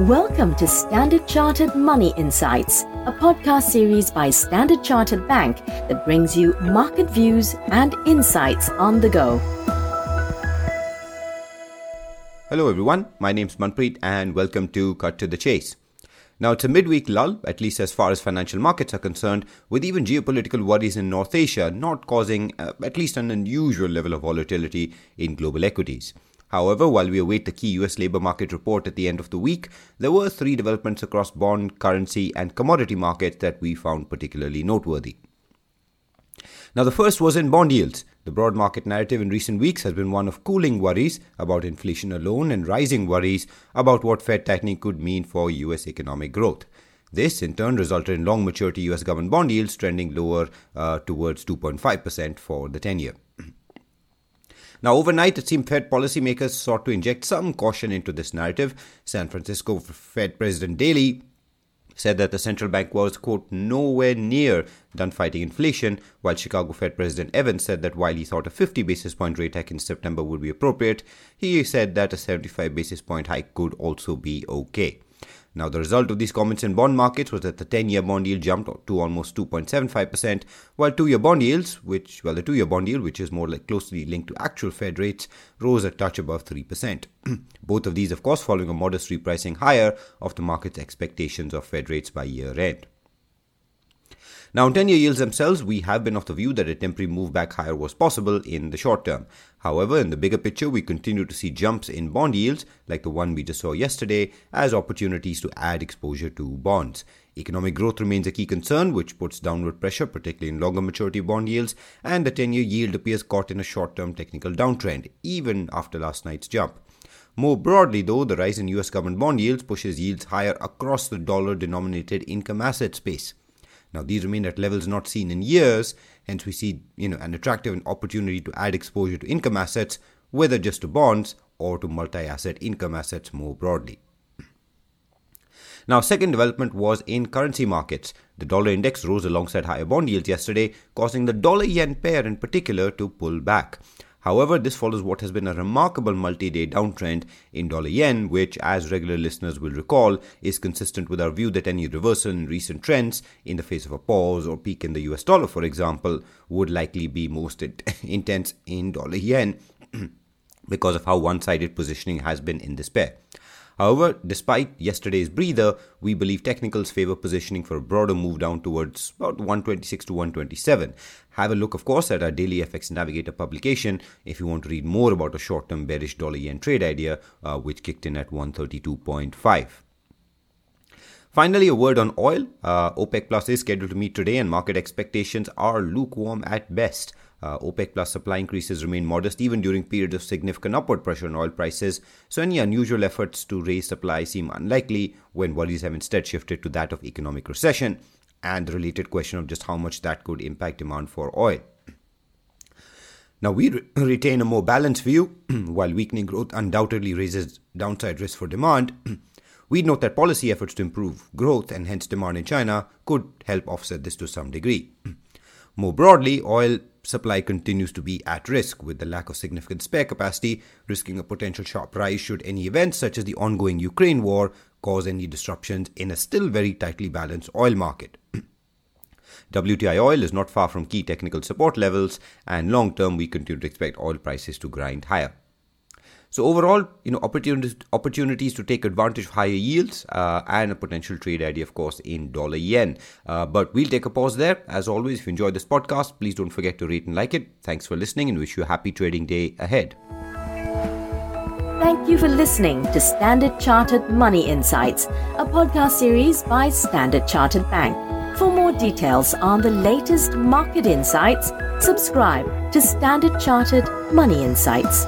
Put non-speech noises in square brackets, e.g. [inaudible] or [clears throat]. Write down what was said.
Welcome to Standard Chartered Money Insights, a podcast series by Standard Chartered Bank that brings you market views and insights on the go. Hello, everyone. My name's Manpreet, and welcome to Cut to the Chase. Now, it's a midweek lull, at least as far as financial markets are concerned, with even geopolitical worries in North Asia not causing uh, at least an unusual level of volatility in global equities. However, while we await the key US labor market report at the end of the week, there were three developments across bond, currency, and commodity markets that we found particularly noteworthy. Now, the first was in bond yields. The broad market narrative in recent weeks has been one of cooling worries about inflation alone and rising worries about what Fed tightening could mean for US economic growth. This, in turn, resulted in long maturity US government bond yields trending lower uh, towards 2.5% for the 10 year. Now, overnight, it seemed Fed policymakers sought to inject some caution into this narrative. San Francisco Fed President Daly said that the central bank was, quote, nowhere near done fighting inflation, while Chicago Fed President Evans said that while he thought a 50 basis point rate hike in September would be appropriate, he said that a 75 basis point hike could also be okay. Now, the result of these comments in bond markets was that the 10 year bond yield jumped to almost 2.75%, while two year bond yields, which, well, the two year bond yield, which is more like closely linked to actual Fed rates, rose a touch above 3%. [clears throat] Both of these, of course, following a modest repricing higher of the market's expectations of Fed rates by year end. Now, 10 year yields themselves, we have been of the view that a temporary move back higher was possible in the short term. However, in the bigger picture, we continue to see jumps in bond yields, like the one we just saw yesterday, as opportunities to add exposure to bonds. Economic growth remains a key concern, which puts downward pressure, particularly in longer maturity bond yields, and the 10 year yield appears caught in a short term technical downtrend, even after last night's jump. More broadly, though, the rise in US government bond yields pushes yields higher across the dollar denominated income asset space. Now, these remain at levels not seen in years, hence, we see you know, an attractive opportunity to add exposure to income assets, whether just to bonds or to multi asset income assets more broadly. Now, second development was in currency markets. The dollar index rose alongside higher bond yields yesterday, causing the dollar yen pair in particular to pull back. However, this follows what has been a remarkable multi day downtrend in dollar yen, which, as regular listeners will recall, is consistent with our view that any reversal in recent trends, in the face of a pause or peak in the US dollar, for example, would likely be most [laughs] intense in dollar yen [clears throat] because of how one sided positioning has been in this pair. However, despite yesterday's breather, we believe technicals favor positioning for a broader move down towards about 126 to 127. Have a look, of course, at our daily FX Navigator publication if you want to read more about a short term bearish dollar yen trade idea, uh, which kicked in at 132.5. Finally, a word on oil. Uh, OPEC Plus is scheduled to meet today, and market expectations are lukewarm at best. Uh, OPEC Plus supply increases remain modest even during periods of significant upward pressure on oil prices, so any unusual efforts to raise supply seem unlikely when worries have instead shifted to that of economic recession and the related question of just how much that could impact demand for oil. Now, we re- [clears throat] retain a more balanced view. [clears throat] While weakening growth undoubtedly raises downside risk for demand, [clears throat] we note that policy efforts to improve growth and hence demand in China could help offset this to some degree. More broadly, oil supply continues to be at risk, with the lack of significant spare capacity risking a potential sharp rise should any events such as the ongoing Ukraine war cause any disruptions in a still very tightly balanced oil market. [clears throat] WTI oil is not far from key technical support levels, and long term we continue to expect oil prices to grind higher. So overall, you know, opportunities opportunities to take advantage of higher yields uh, and a potential trade idea, of course, in dollar yen. Uh, but we'll take a pause there. As always, if you enjoyed this podcast, please don't forget to rate and like it. Thanks for listening, and wish you a happy trading day ahead. Thank you for listening to Standard Chartered Money Insights, a podcast series by Standard Chartered Bank. For more details on the latest market insights, subscribe to Standard Chartered Money Insights.